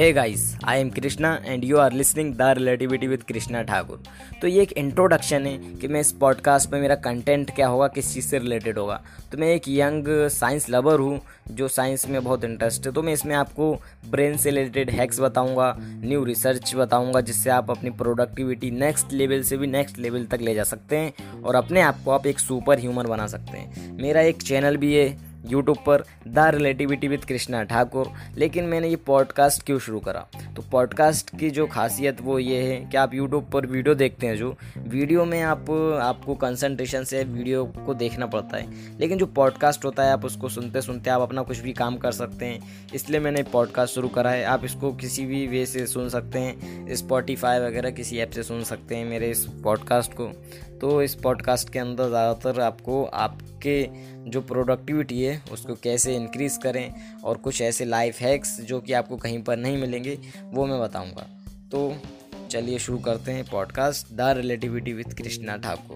Hey guys I am Krishna and you are listening the relativity with Krishna Thakur तो ये एक introduction है कि मैं इस पॉडकास्ट में मेरा कंटेंट क्या होगा, किस चीज़ से रिलेटेड होगा। तो मैं एक यंग साइंस लवर हूँ, जो साइंस में बहुत इंटरेस्ट है। तो मैं इसमें आपको ब्रेन से रिलेटेड हैक्स बताऊँगा न्यू रिसर्च बताऊँगा, जिससे आप अपनी प्रोडक्टिविटी नेक्स्ट लेवल से भी नेक्स्ट लेवल तक ले जा सकते हैं और अपने आप को आप एक सुपर ह्यूमन बना सकते हैं। मेरा एक चैनल भी है यूट्यूब पर the relativity with Krishna Thakur. लेकिन मैंने ये पॉडकास्ट क्यों शुरू करा? तो पॉडकास्ट की जो खासियत वो ये है कि आप यूट्यूब पर वीडियो देखते हैं जो वीडियो में आप, आपको कंसंट्रेशन से वीडियो को देखना पड़ता है। लेकिन जो पॉडकास्ट होता है, आप उसको सुनते सुनते आप अपना कुछ भी काम कर सकते हैं। इसलिए मैंने पॉडकास्ट शुरू करा है। आप इसको किसी भी वे से सुन सकते हैं। स्पॉटीफाई वगैरह किसी ऐप से सुन सकते हैं मेरे इस पॉडकास्ट को। तो इस पॉडकास्ट के अंदर ज़्यादातर आपको आपके जो प्रोडक्टिविटी है, उसको कैसे इंक्रीज़ करें और कुछ ऐसे लाइफ हैक्स जो कि आपको कहीं पर नहीं मिलेंगे, वो मैं बताऊँगा। तो चलिए शुरू करते हैं podcast the relativity with Krishna Thakur